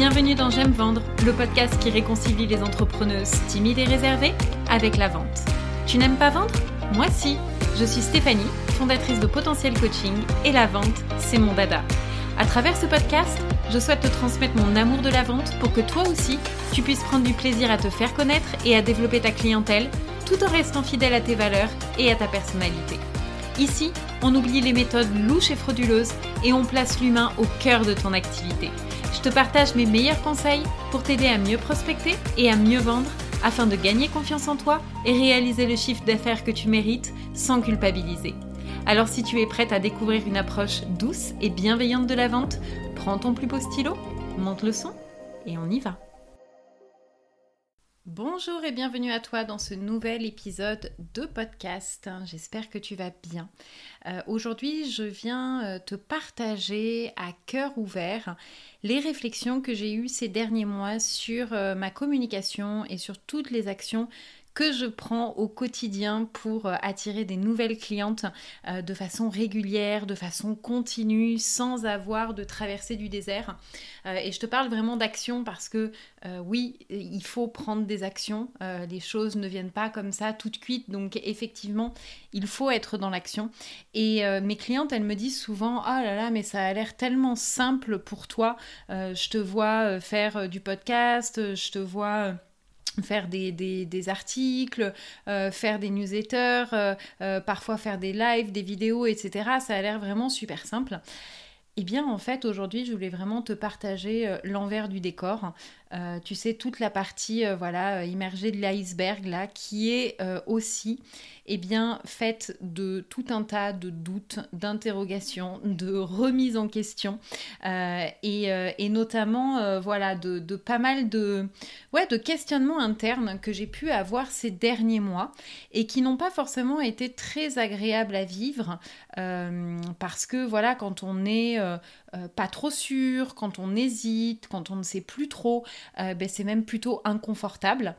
Bienvenue dans J'aime vendre, le podcast qui réconcilie les entrepreneuses timides et réservées avec la vente. Tu n'aimes pas vendre? Moi si. Je suis Stéphanie, fondatrice de Potentiel Coaching et la vente, c'est mon dada. À travers ce podcast, je souhaite te transmettre mon amour de la vente pour que toi aussi, tu puisses prendre du plaisir à te faire connaître et à développer ta clientèle tout en restant fidèle à tes valeurs et à ta personnalité. Ici, on oublie les méthodes louches et frauduleuses et on place l'humain au cœur de ton activité. Je te partage mes meilleurs conseils pour t'aider à mieux prospecter et à mieux vendre afin de gagner confiance en toi et réaliser le chiffre d'affaires que tu mérites sans culpabiliser. Alors si tu es prête à découvrir une approche douce et bienveillante de la vente, prends ton plus beau stylo, monte le son et on y va. Bonjour et bienvenue à toi dans ce nouvel épisode de podcast. J'espère que tu vas bien. Euh, aujourd'hui, je viens euh, te partager à cœur ouvert les réflexions que j'ai eues ces derniers mois sur euh, ma communication et sur toutes les actions que je prends au quotidien pour euh, attirer des nouvelles clientes euh, de façon régulière, de façon continue, sans avoir de traverser du désert. Euh, et je te parle vraiment d'action parce que oui, il faut prendre des actions. les choses ne viennent pas comme ça toutes cuites. Donc effectivement, il faut être dans l'action. Et mes clientes, elles me disent souvent, oh là là, mais ça a l'air tellement simple pour toi. je te vois faire du podcast, je te vois faire des, articles, euh, faire des newsletters, euh, euh, parfois faire des lives, des vidéos, etc. Ça a l'air vraiment super simple. Eh bien, en fait, aujourd'hui, je voulais vraiment te partager l'envers du décor. Tu sais, toute la partie, voilà, immergée de l'iceberg, là, qui est aussi eh bien, faite de tout un tas de doutes, d'interrogations, de remises en question, euh, euh, et, notamment, euh, voilà, de, pas mal de, ouais, de questionnements internes que j'ai pu avoir ces derniers mois et qui n'ont pas forcément été très agréables à vivre, parce que, voilà, quand on n'est pas trop sûr, quand on hésite, quand on ne sait plus trop, ben, c'est même plutôt inconfortable.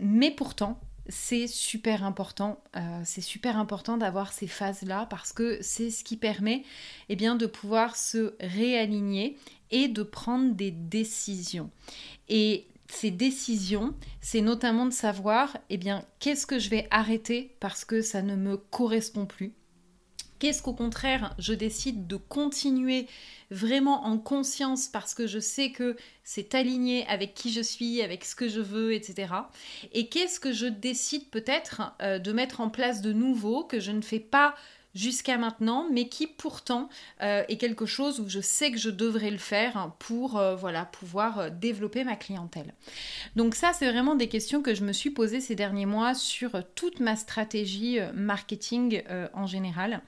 mais pourtant, c'est super important. Euh, c'est super important d'avoir ces phases-là parce que c'est ce qui permet eh bien, de pouvoir se réaligner et de prendre des décisions. Et ces décisions, c'est notamment de savoir eh bien, qu'est-ce que je vais arrêter parce que ça ne me correspond plus Qu'est-ce qu'au contraire, je décide de continuer vraiment en conscience parce que je sais que c'est aligné avec qui je suis, avec ce que je veux, etc. Et qu'est-ce que je décide peut-être euh, de mettre en place de nouveau que je ne fais pas jusqu'à maintenant, mais qui pourtant euh, est quelque chose où je sais que je devrais le faire pour euh, voilà, pouvoir euh, développer ma clientèle. Donc ça, c'est vraiment des questions que je me suis posées ces derniers mois sur toute ma stratégie marketing en général.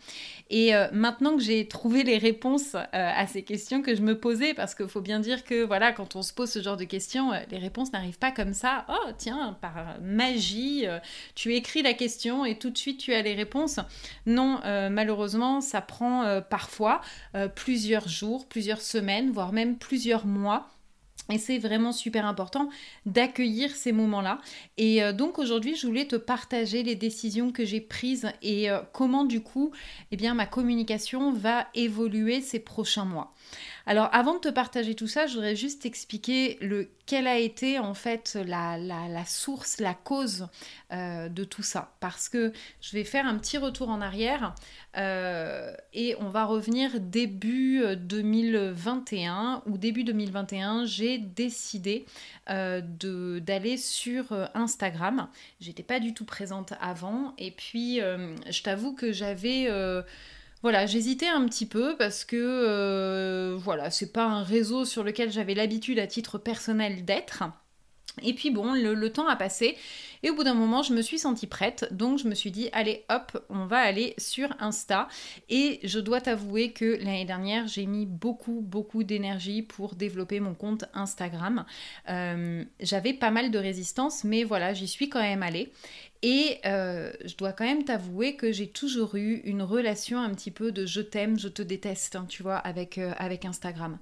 Et maintenant que j'ai trouvé les réponses à ces questions que je me posais, parce qu'il faut bien dire que voilà, quand on se pose ce genre de questions, les réponses n'arrivent pas comme ça. Oh tiens, par magie, tu écris la question et tout de suite tu as les réponses. Non, malheureusement, ça prend euh, parfois euh, plusieurs jours, plusieurs semaines, voire même plusieurs mois. Et c'est vraiment super important d'accueillir ces moments-là. Et donc aujourd'hui, je voulais te partager les décisions que j'ai prises et comment du coup, eh bien, ma communication va évoluer ces prochains mois. Alors avant de te partager tout ça, je voudrais juste expliquer le, quelle a été en fait la, source, la cause euh, de tout ça. Parce que je vais faire un petit retour en arrière euh, et on va revenir début 2021 ou début 2021, j'ai décidé euh, d'aller sur Instagram. J'étais pas du tout présente avant et puis je t'avoue que j'avais voilà, j'hésitais un petit peu parce que euh, voilà, c'est pas un réseau sur lequel j'avais l'habitude à titre personnel d'être. Et puis bon, le, temps a passé et au bout d'un moment, je me suis sentie prête. Donc je me suis dit, allez hop, on va aller sur Insta. Et je dois t'avouer que l'année dernière, j'ai mis beaucoup, beaucoup d'énergie pour développer mon compte Instagram. Euh, j'avais pas mal de résistance, mais voilà, j'y suis quand même allée. Et euh, je dois quand même t'avouer que j'ai toujours eu une relation un petit peu de je t'aime, je te déteste, hein, tu vois, euh, avec Instagram.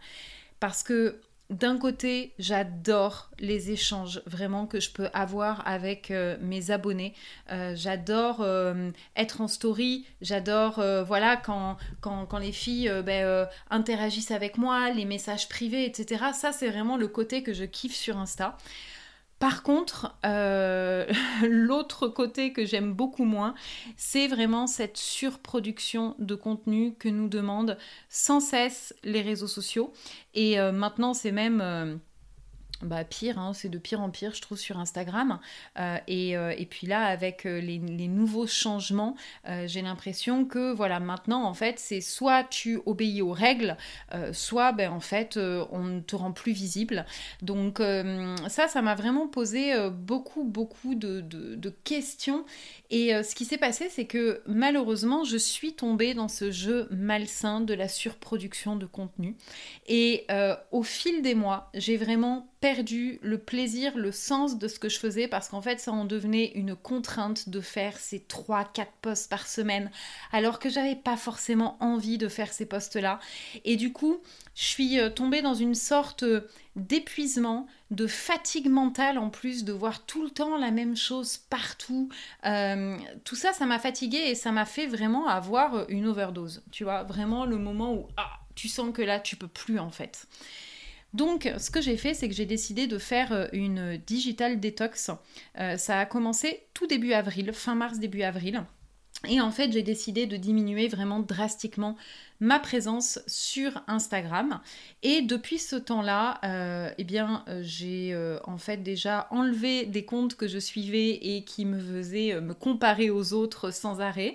Parce que d'un côté, j'adore les échanges vraiment que je peux avoir avec euh, mes abonnés. Euh, j'adore euh, être en story, j'adore voilà quand, quand, les filles ben, interagissent avec moi, les messages privés, etc. Ça, c'est vraiment le côté que je kiffe sur Insta. Par contre, euh, l'autre côté que j'aime beaucoup moins, c'est vraiment cette surproduction de contenu que nous demandent sans cesse les réseaux sociaux. Et euh, maintenant, c'est même... Bah, pire, hein, c'est de pire en pire, je trouve, sur Instagram. Euh, euh, et, puis là, avec euh, les, nouveaux changements, j'ai l'impression que, voilà, maintenant, en fait, c'est soit tu obéis aux règles, soit, ben, en fait, on te rend plus visible. Donc, ça, ça m'a vraiment posé beaucoup, beaucoup de, de questions. Et ce qui s'est passé, c'est que, malheureusement, je suis tombée dans ce jeu malsain de la surproduction de contenu. Et au fil des mois, j'ai vraiment perdu le plaisir, le sens de ce que je faisais parce qu'en fait ça en devenait une contrainte de faire ces 3-4 posts par semaine alors que j'avais pas forcément envie de faire ces posts là et du coup je suis euh, tombée dans une sorte euh, d'épuisement, de fatigue mentale en plus, de voir tout le temps la même chose partout. Euh, tout ça, ça m'a fatiguée et ça m'a fait vraiment avoir une overdose. Tu vois, vraiment le moment où ah, tu sens que là, tu peux plus en fait. Donc, ce que j'ai fait, c'est que j'ai décidé de faire euh, une digital detox. Euh, ça a commencé tout début avril, fin mars, début avril. Et en fait, j'ai décidé de diminuer vraiment drastiquement ma présence sur Instagram. Et depuis ce temps-là, euh, eh bien, euh, j'ai euh, en fait déjà enlevé des comptes que je suivais et qui me faisaient me comparer aux autres sans arrêt.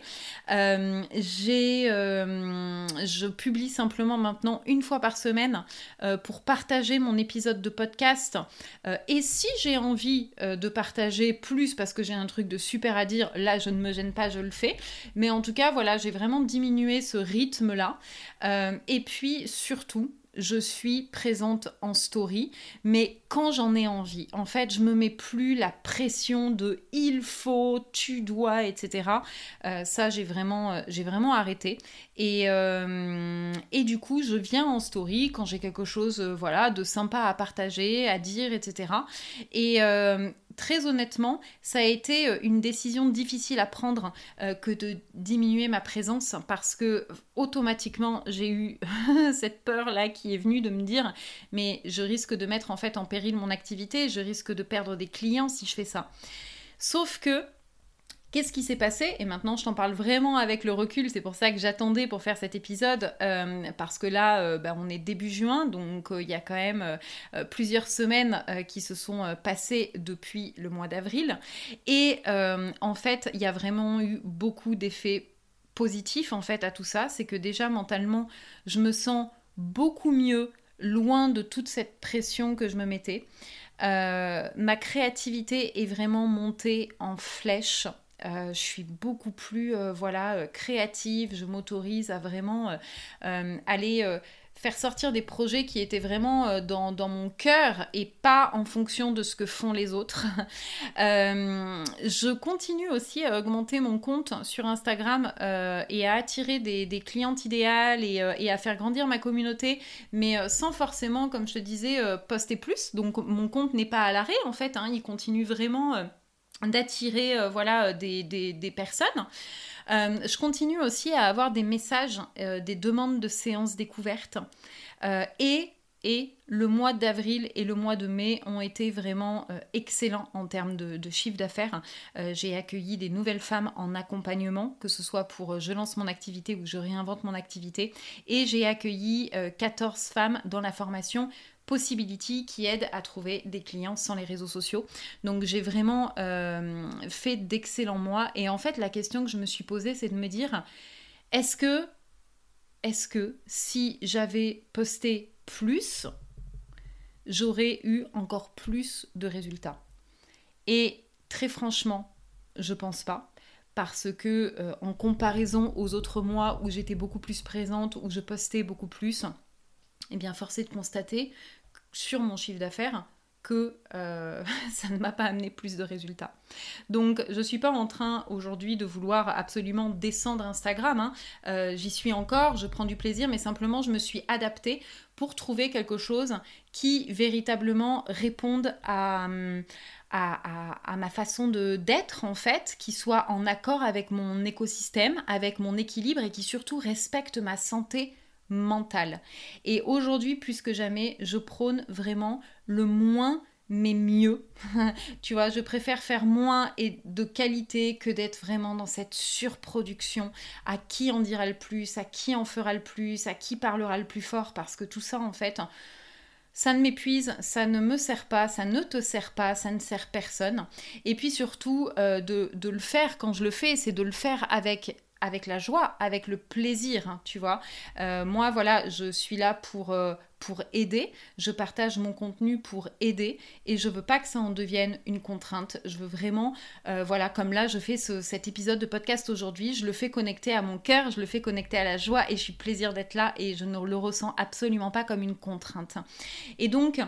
je publie simplement maintenant une fois par semaine pour partager mon épisode de podcast. et si j'ai envie de partager plus parce que j'ai un truc de super à dire, là, je ne me gêne pas, je le fais. Mais en tout cas, voilà, j'ai vraiment diminué ce rythme-là euh, et puis surtout, je suis présente en story, mais quand j'en ai envie. En fait, je me mets plus la pression de il faut, tu dois, etc. Euh, ça, j'ai vraiment, euh, j'ai vraiment arrêté. Et, du coup, je viens en story quand j'ai quelque chose, voilà, de sympa à partager, à dire, etc. Et, très honnêtement, ça a été euh, une décision difficile à prendre euh, que de diminuer ma présence parce que automatiquement j'ai eu cette peur là qui est venue de me dire mais je risque de mettre en fait en péril mon activité, je risque de perdre des clients si je fais ça. Sauf que Qu'est-ce qui s'est passé Et maintenant, je t'en parle vraiment avec le recul. C'est pour ça que j'attendais pour faire cet épisode, euh, parce que là, euh, bah, on est début juin, donc euh, il y a quand même plusieurs semaines qui se sont passées depuis le mois d'avril. Et en fait, il y a vraiment eu beaucoup d'effets positifs en fait à tout ça. C'est que déjà mentalement, je me sens beaucoup mieux, loin de toute cette pression que je me mettais. ma créativité est vraiment montée en flèche. Euh, je suis beaucoup plus euh, voilà euh, créative, je m'autorise à vraiment aller faire sortir des projets qui étaient vraiment dans, mon cœur et pas en fonction de ce que font les autres. je continue aussi à augmenter mon compte sur Instagram et à attirer des, clientes idéales et, et, à faire grandir ma communauté, mais sans forcément, comme je te disais, poster plus. Donc mon compte n'est pas à l'arrêt en fait, hein, il continue vraiment d'attirer euh, voilà euh, des, personnes. Euh, je continue aussi à avoir des messages, des demandes de séances découvertes. et, et le mois d'avril et le mois de mai ont été vraiment excellents en termes de, de chiffre d'affaires. J'ai accueilli des nouvelles femmes en accompagnement, que ce soit pour je lance mon activité ou je réinvente mon activité. Et j'ai accueilli 14 femmes dans la formation Possibility qui aide à trouver des clients sans les réseaux sociaux. Donc j'ai vraiment euh, fait d'excellents mois. Et en fait, la question que je me suis posée, c'est de me dire, est-ce que, est-ce que si j'avais posté plus, j'aurais eu encore plus de résultats? Et très franchement, je pense pas parce que euh, en comparaison aux autres mois où j'étais beaucoup plus présente, où je postais beaucoup plus, eh bien forcé de constater sur mon chiffre d'affaires que euh, ça ne m'a pas amené plus de résultats. Donc je ne suis pas en train aujourd'hui de vouloir absolument descendre Instagram. Hein. Euh, j'y suis encore, je prends du plaisir, mais simplement je me suis adaptée pour trouver quelque chose qui véritablement réponde à, à, ma façon d'être en fait, qui soit en accord avec mon écosystème, avec mon équilibre et qui surtout respecte ma santé mentale. Et aujourd'hui, plus que jamais, je prône vraiment le moins mais mieux. tu vois, je préfère faire moins et de qualité que d'être vraiment dans cette surproduction. À qui en dira le plus, à qui en fera le plus, à qui parlera le plus fort, parce que tout ça, en fait, ça ne m'épuise, ça ne me sert pas, ça ne te sert pas, ça ne sert personne. Et puis surtout, euh, de, de, le faire quand je le fais, c'est de le faire avec avec la joie, avec le plaisir, hein, tu vois. Euh, moi, voilà, je suis là pour, euh, pour aider, je partage mon contenu pour aider et je veux pas que ça en devienne une contrainte. Je veux vraiment, euh, voilà, comme là, je fais cet épisode de podcast aujourd'hui, je le fais connecter à mon cœur, je le fais connecter à la joie et je suis plaisir d'être là et je ne le ressens absolument pas comme une contrainte. Et donc,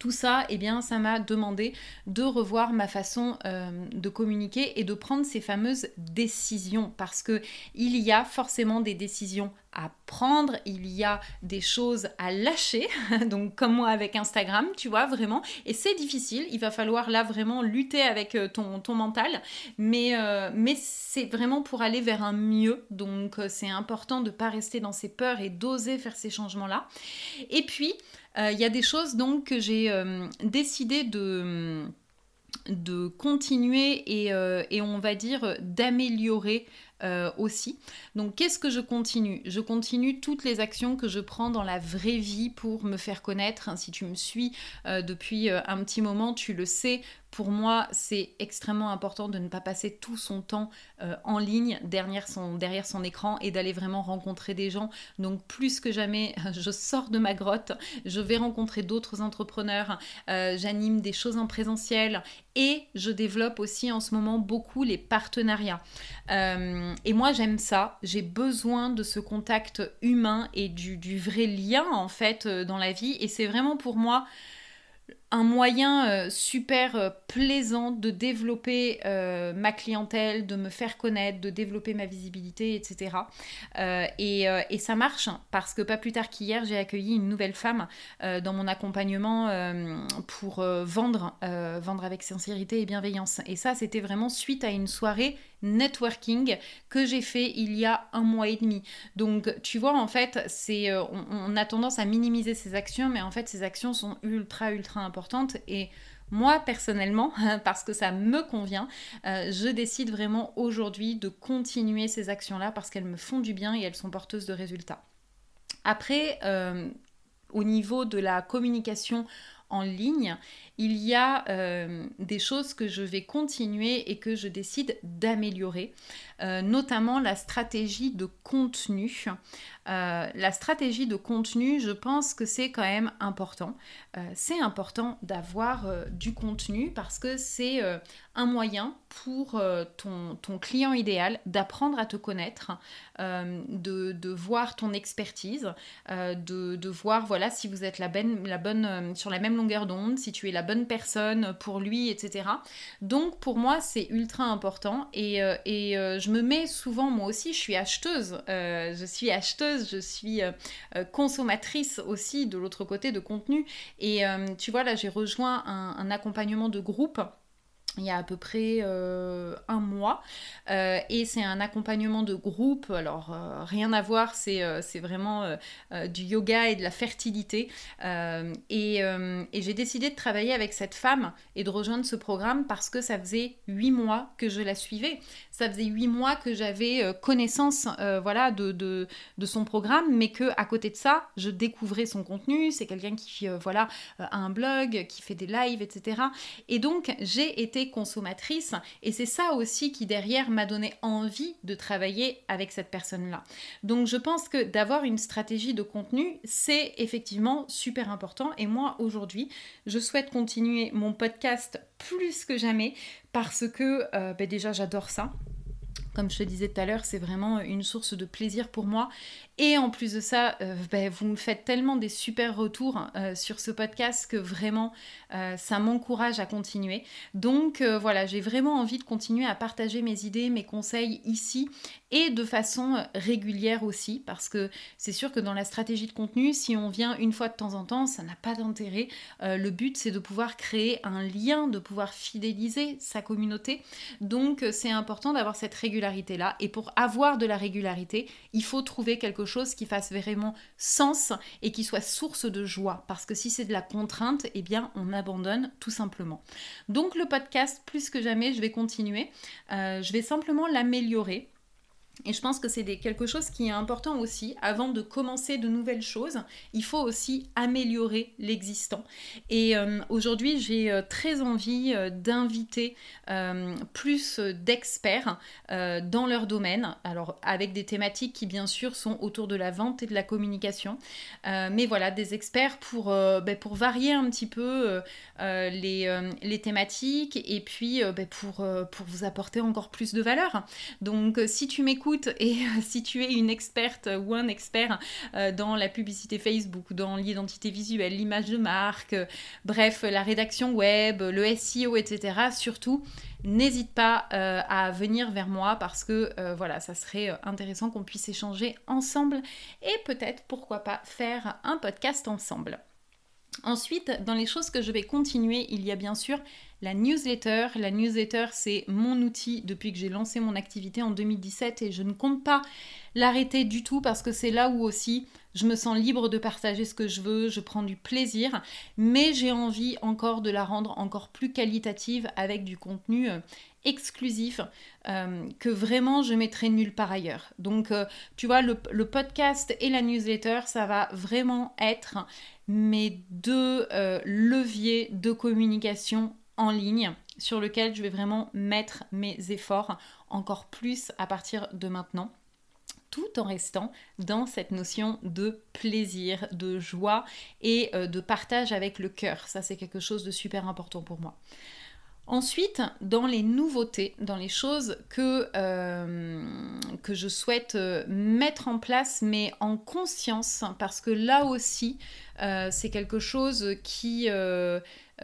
tout ça, eh bien, ça m'a demandé de revoir ma façon euh, de communiquer et de prendre ces fameuses décisions. Parce que il y a forcément des décisions à prendre, il y a des choses à lâcher, donc comme moi avec Instagram, tu vois, vraiment, et c'est difficile, il va falloir là vraiment lutter avec euh, ton, mental, mais, euh, mais c'est vraiment pour aller vers un mieux, donc c'est important de ne pas rester dans ses peurs et d'oser faire ces changements-là. Et puis, il y a des choses donc que j'ai euh, décidé de, de continuer euh, et, on va dire d'améliorer aussi. Donc qu'est-ce que je continue? Je continue toutes les actions que je prends dans la vraie vie pour me faire connaître. Si tu me suis depuis un petit moment, tu le sais, pour moi, c'est extrêmement important de ne pas passer tout son temps euh, en ligne derrière son, écran et d'aller vraiment rencontrer des gens. Donc plus que jamais, je sors de ma grotte, je vais rencontrer d'autres entrepreneurs, euh, j'anime des choses en présentiel et je développe aussi en ce moment beaucoup les partenariats. Euh, et moi, j'aime ça, j'ai besoin de ce contact humain et du vrai lien en fait dans la vie et c'est vraiment pour moi un moyen euh, super euh, plaisant de développer euh, ma clientèle, de me faire connaître, de développer ma visibilité, etc. Et, et, ça marche parce que pas plus tard qu'hier, j'ai accueilli une nouvelle femme dans mon accompagnement pour vendre, vendre avec sincérité et bienveillance. Et ça, c'était vraiment suite à une soirée networking que j'ai fait il y a un mois et demi. Donc tu vois en fait c'est on, on, a tendance à minimiser ces actions mais en fait ces actions sont ultra ultra importantes et moi personnellement, parce que ça me convient, euh, je décide vraiment aujourd'hui de continuer ces actions-là parce qu'elles me font du bien et elles sont porteuses de résultats. Après, euh, au niveau de la communication en ligne, il y a euh, des choses que je vais continuer et que je décide d'améliorer, notamment la stratégie de contenu. la stratégie de contenu, je pense que c'est quand même important. c'est important d'avoir du contenu parce que c'est un moyen pour euh, ton, client idéal d'apprendre à te connaître, euh, de, voir ton expertise, euh, de, voir voilà si vous êtes la, ben, bonne, sur la même longueur d'onde, si tu es la bonne personne pour lui, etc. Donc pour moi c'est ultra important. Et, et je me mets souvent moi aussi, je suis acheteuse, je suis acheteuse, je suis consommatrice aussi de l'autre côté de contenu. Et tu vois là j'ai rejoint un accompagnement de groupe il y a à peu près euh, un mois. Euh, et c'est un accompagnement de groupe. Alors euh, rien à voir c'est vraiment du yoga et de la fertilité. Et, j'ai décidé de travailler avec cette femme et de rejoindre ce programme parce que ça faisait huit mois que je la suivais. Ça faisait huit mois que j'avais connaissance voilà de, de, de, son programme mais que à côté de ça je découvrais son contenu. C'est quelqu'un qui voilà a un blog qui fait des lives etc et donc j'ai été consommatrice et c'est ça aussi qui derrière m'a donné envie de travailler avec cette personne-là. Donc je pense que d'avoir une stratégie de contenu, c'est effectivement super important et moi aujourd'hui, je souhaite continuer mon podcast plus que jamais parce que euh, ben déjà j'adore ça Comme je te disais tout à l'heure, c'est vraiment une source de plaisir pour moi. Et en plus de ça, euh, ben, vous me faites tellement des super retours euh, sur ce podcast que vraiment, euh, ça m'encourage à continuer. Donc voilà, j'ai vraiment envie de continuer à partager mes idées, mes conseils ici et de façon régulière aussi, parce que c'est sûr que dans la stratégie de contenu, si on vient une fois de temps en temps, ça n'a pas d'intérêt. le but, c'est de pouvoir créer un lien, de pouvoir fidéliser sa communauté. Donc c'est important d'avoir cette régularité-là. Et pour avoir de la régularité, il faut trouver quelque chose qui fasse vraiment sens et qui soit source de joie. Parce que si c'est de la contrainte, eh bien, on abandonne tout simplement. Donc le podcast, plus que jamais, je vais continuer. Euh, je vais simplement l'améliorer. Et je pense que c'est quelque chose qui est important aussi. Avant de commencer de nouvelles choses, il faut aussi améliorer l'existant. Et euh, aujourd'hui, j'ai euh, très envie euh, d'inviter plus d'experts dans leur domaine. Alors, avec des thématiques qui, bien sûr, sont autour de la vente et de la communication. mais voilà, des experts pour, ben, pour varier un petit peu les, les, thématiques et puis ben, pour, pour vous apporter encore plus de valeur. Donc, si tu m'écoutes, et euh, si tu es une experte ou un expert euh, dans la publicité Facebook, dans l'identité visuelle, l'image de marque, euh, bref, la rédaction web, le SEO, etc., surtout, n'hésite pas à venir vers moi parce que voilà, ça serait intéressant qu'on puisse échanger ensemble et peut-être, pourquoi pas, faire un podcast ensemble. Ensuite, dans les choses que je vais continuer, il y a bien sûr la newsletter. La newsletter, c'est mon outil depuis que j'ai lancé mon activité en 2017 et je ne compte pas l'arrêter du tout parce que c'est là où aussi je me sens libre de partager ce que je veux, je prends du plaisir, mais j'ai envie encore de la rendre encore plus qualitative avec du contenu euh, exclusif euh, que vraiment je mettrai nulle part ailleurs. Donc euh, tu vois, le, podcast et la newsletter, ça va vraiment être mes deux leviers de communication en ligne sur lequel je vais vraiment mettre mes efforts encore plus à partir de maintenant tout en restant dans cette notion de plaisir, de joie et euh, de partage avec le cœur. Ça, c'est quelque chose de super important pour moi. Ensuite, dans les nouveautés, dans les choses que, euh, je souhaite euh, mettre en place, mais en conscience, parce que là aussi, c'est quelque chose qui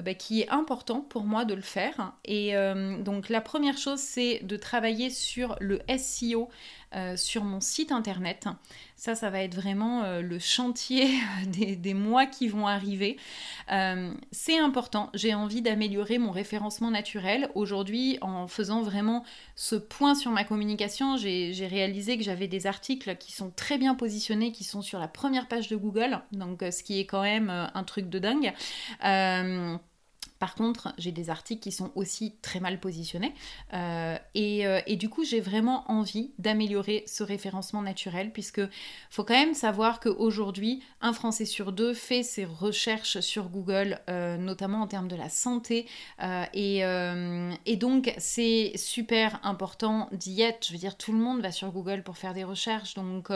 bah, qui est important pour moi de le faire. Et euh, donc la première chose, c'est de travailler sur le SEO euh, sur mon site internet. Ça, ça va être vraiment le chantier des, mois qui vont arriver. c'est important. J'ai envie d'améliorer mon référencement naturel. Aujourd'hui, en faisant vraiment ce point sur ma communication, j'ai réalisé que j'avais des articles qui sont très bien positionnés, qui sont sur la première page de Google. Donc, ce qui est quand même un truc de dingue. Par contre, j'ai des articles qui sont aussi très mal positionnés. Euh, euh, et, du coup, j'ai vraiment envie d'améliorer ce référencement naturel, puisque faut quand même savoir qu'aujourd'hui, un Français sur deux fait ses recherches sur Google, euh, notamment en termes de la santé. Et, et, donc, c'est super important d'y être. Je veux dire, tout le monde va sur Google pour faire des recherches. Donc,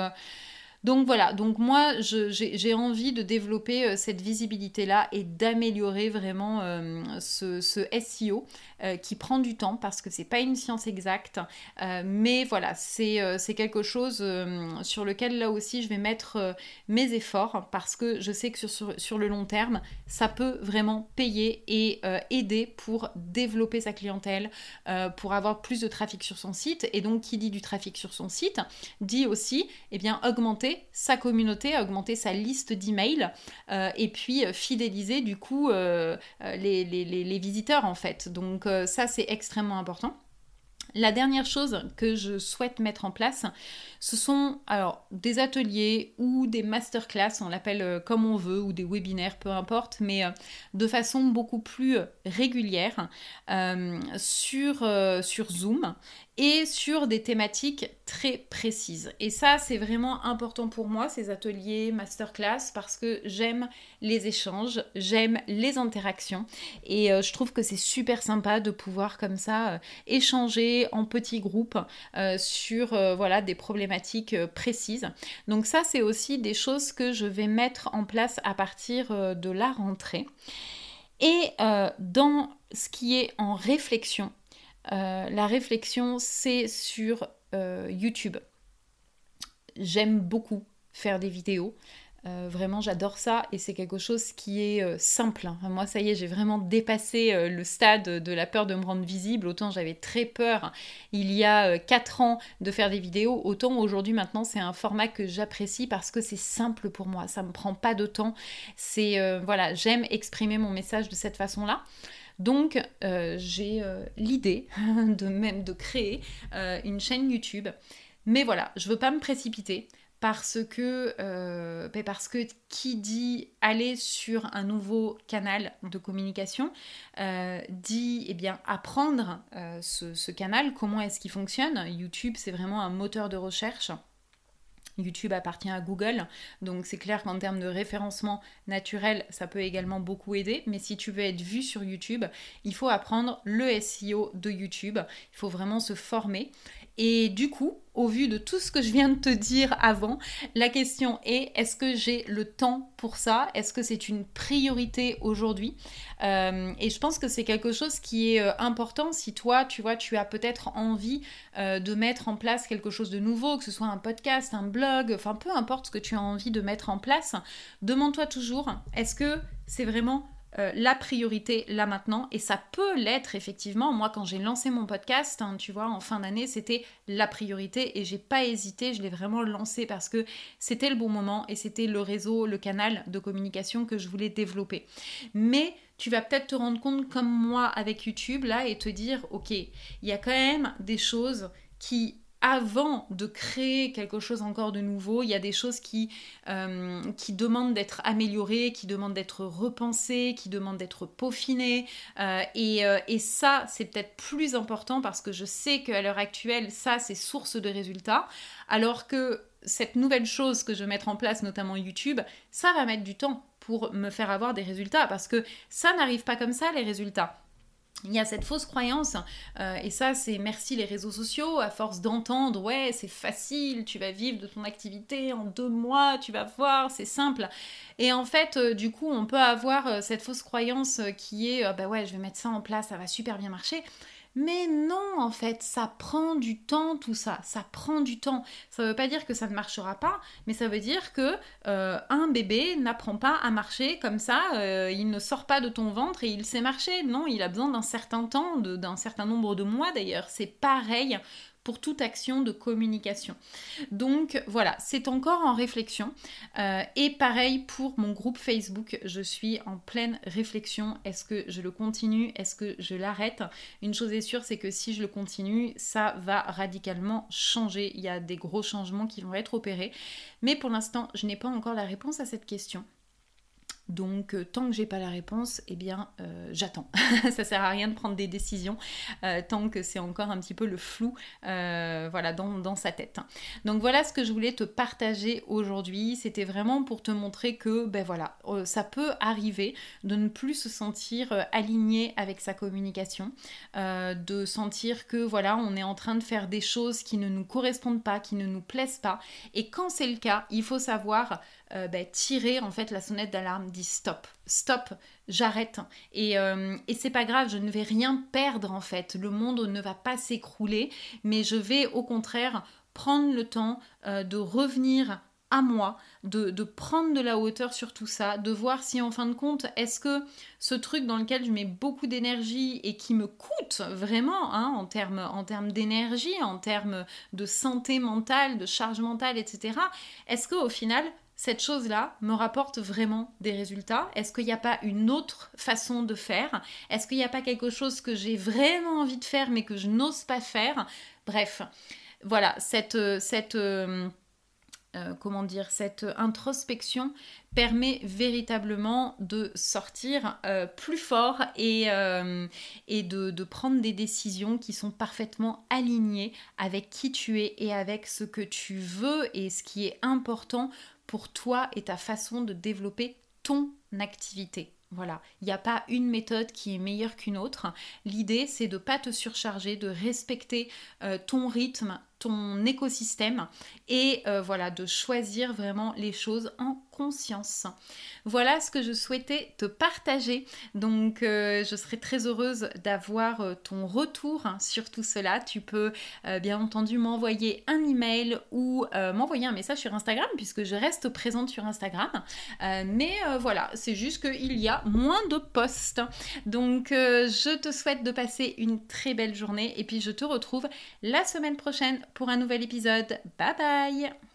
donc voilà, donc moi j'ai envie de développer euh, cette visibilité-là et d'améliorer vraiment euh, ce, SEO euh, qui prend du temps parce que c'est pas une science exacte. mais voilà, c'est quelque chose sur lequel là aussi je vais mettre mes efforts parce que je sais que sur, sur, le long terme, ça peut vraiment payer et aider pour développer sa clientèle, pour avoir plus de trafic sur son site. Et donc qui dit du trafic sur son site, dit aussi eh bien, augmenter sa communauté, augmenter sa liste d'emails euh, et puis euh, fidéliser du coup euh, les, les, visiteurs en fait. Donc ça c'est extrêmement important. La dernière chose que je souhaite mettre en place, ce sont alors des ateliers ou des masterclass, on l'appelle comme on veut, ou des webinaires, peu importe, mais de façon beaucoup plus régulière sur, sur Zoom et sur des thématiques très précises. Et ça, c'est vraiment important pour moi, ces ateliers, masterclass, parce que j'aime les échanges, j'aime les interactions, et euh, je trouve que c'est super sympa de pouvoir comme ça euh, échanger en petits groupes euh, sur des problématiques précises. Donc ça, c'est aussi des choses que je vais mettre en place à partir de la rentrée. Et dans ce qui est en réflexion, la réflexion, c'est sur YouTube. J'aime beaucoup faire des vidéos. Euh, vraiment, j'adore ça et c'est quelque chose qui est euh, simple. Hein. moi, ça y est, j'ai vraiment dépassé euh, le stade de la peur de me rendre visible. Autant j'avais très peur il y a 4 ans de faire des vidéos, autant aujourd'hui, maintenant, c'est un format que j'apprécie parce que c'est simple pour moi. Ça me prend pas de temps. C'est voilà, j'aime exprimer mon message de cette façon-là. Donc, j'ai l'idée de même de créer une chaîne YouTube. Mais voilà, je veux pas me précipiter parce que, euh, ben parce que qui dit aller sur un nouveau canal de communication euh, dit eh bien apprendre euh, ce, ce, canal, comment est-ce qu'il fonctionne. YouTube c'est vraiment un moteur de recherche. YouTube appartient à Google, donc c'est clair qu'en termes de référencement naturel, ça peut également beaucoup aider. Mais si tu veux être vu sur YouTube, il faut apprendre le SEO de YouTube. Il faut vraiment se former. Et du coup, au vu de tout ce que je viens de te dire avant, la question est est-ce que j'ai le temps pour ça? Est-ce que c'est une priorité aujourd'hui? Euh, Et je pense que c'est quelque chose qui est euh, important. Si toi, tu vois, tu as peut-être envie euh, de mettre en place quelque chose de nouveau, que ce soit un podcast, un blog, enfin peu importe ce que tu as envie de mettre en place, demande-toi toujours est-ce que c'est vraiment euh, la priorité là maintenant et ça peut l'être effectivement. Moi quand j'ai lancé mon podcast, hein, tu vois, en fin d'année, c'était la priorité et j'ai pas hésité, je l'ai vraiment lancé parce que c'était le bon moment et c'était le réseau, le canal de communication que je voulais développer. Mais tu vas peut-être te rendre compte comme moi avec YouTube là et te dire OK, il y a quand même des choses qui avant de créer quelque chose encore de nouveau, il y a des choses qui, euh, demandent d'être améliorées, qui demandent d'être repensées, qui demandent d'être peaufinées. Euh, et, euh, et, ça, c'est peut-être plus important parce que je sais qu'à l'heure actuelle, ça, c'est source de résultats. Alors que cette nouvelle chose que je vais mettre en place, notamment YouTube, ça va mettre du temps pour me faire avoir des résultats parce que ça n'arrive pas comme ça, les résultats il y a cette fausse croyance, euh, et ça c'est merci les réseaux sociaux, à force d'entendre, ouais c'est facile, tu vas vivre de ton activité en deux mois, tu vas voir, c'est simple. Et en fait, euh, du coup, on peut avoir euh, cette fausse croyance qui est, bah ouais, je vais mettre ça en place, ça va super bien marcher. Mais non, en fait, ça prend du temps tout ça, ça prend du temps. Ça ne veut pas dire que ça ne marchera pas, mais ça veut dire que euh, un bébé n'apprend pas à marcher comme ça, euh, il ne sort pas de ton ventre et il sait marcher. Non, il a besoin d'un certain temps, d'un certain nombre de mois d'ailleurs. C'est pareil pour toute action de communication. Donc voilà, c'est encore en réflexion. Euh, et pareil pour mon groupe Facebook, je suis en pleine réflexion. Est-ce que je le continue? Est-ce que je l'arrête? Une chose est sûre, c'est que si je le continue, ça va radicalement changer. Il y a des gros changements qui vont être opérés. Mais pour l'instant, je n'ai pas encore la réponse à cette question. Donc euh, tant que j'ai pas la réponse, eh bien euh, j'attends. ça sert à rien de prendre des décisions euh, tant que c'est encore un petit peu le flou voilà, dans, sa tête. Donc voilà ce que je voulais te partager aujourd'hui. C'était vraiment pour te montrer que ben voilà, ça peut arriver de ne plus se sentir aligné avec sa communication, de sentir que voilà, on est en train de faire des choses qui ne nous correspondent pas, qui ne nous plaisent pas. Et quand c'est le cas, il faut savoir euh, bah, tirer en fait la sonnette d'alarme, dit stop, stop, j'arrête. Et, euh, et c'est pas grave, je ne vais rien perdre en fait. Le monde ne va pas s'écrouler, mais je vais au contraire prendre le temps euh, de revenir à moi, de, prendre de la hauteur sur tout ça, de voir si en fin de compte, est-ce que ce truc dans lequel je mets beaucoup d'énergie et qui me coûte vraiment hein, en termes en d'énergie, en termes de santé mentale, de charge mentale, etc., est-ce qu'au final, cette chose-là me rapporte vraiment des résultats. Est-ce qu'il n'y a pas une autre façon de faire? Est-ce qu'il n'y a pas quelque chose que j'ai vraiment envie de faire mais que je n'ose pas faire? Bref, voilà, cette... cette euh, euh, comment dire, cette introspection permet véritablement de sortir euh, plus fort et, et de, de, prendre des décisions qui sont parfaitement alignées avec qui tu es et avec ce que tu veux et ce qui est important pour toi et ta façon de développer ton activité. Voilà, il n'y a pas une méthode qui est meilleure qu'une autre. L'idée, c'est de ne pas te surcharger, de respecter euh, ton rythme, ton écosystème et euh, voilà, de choisir vraiment les choses en conscience. Voilà ce que je souhaitais te partager. Donc euh, je serais très heureuse d'avoir euh, ton retour sur tout cela. Tu peux bien entendu m'envoyer un email ou m'envoyer un message sur Instagram puisque je reste présente sur Instagram. mais voilà, c'est juste qu'il y a moins de posts. Donc je te souhaite de passer une très belle journée et puis je te retrouve la semaine prochaine pour un nouvel épisode. Bye bye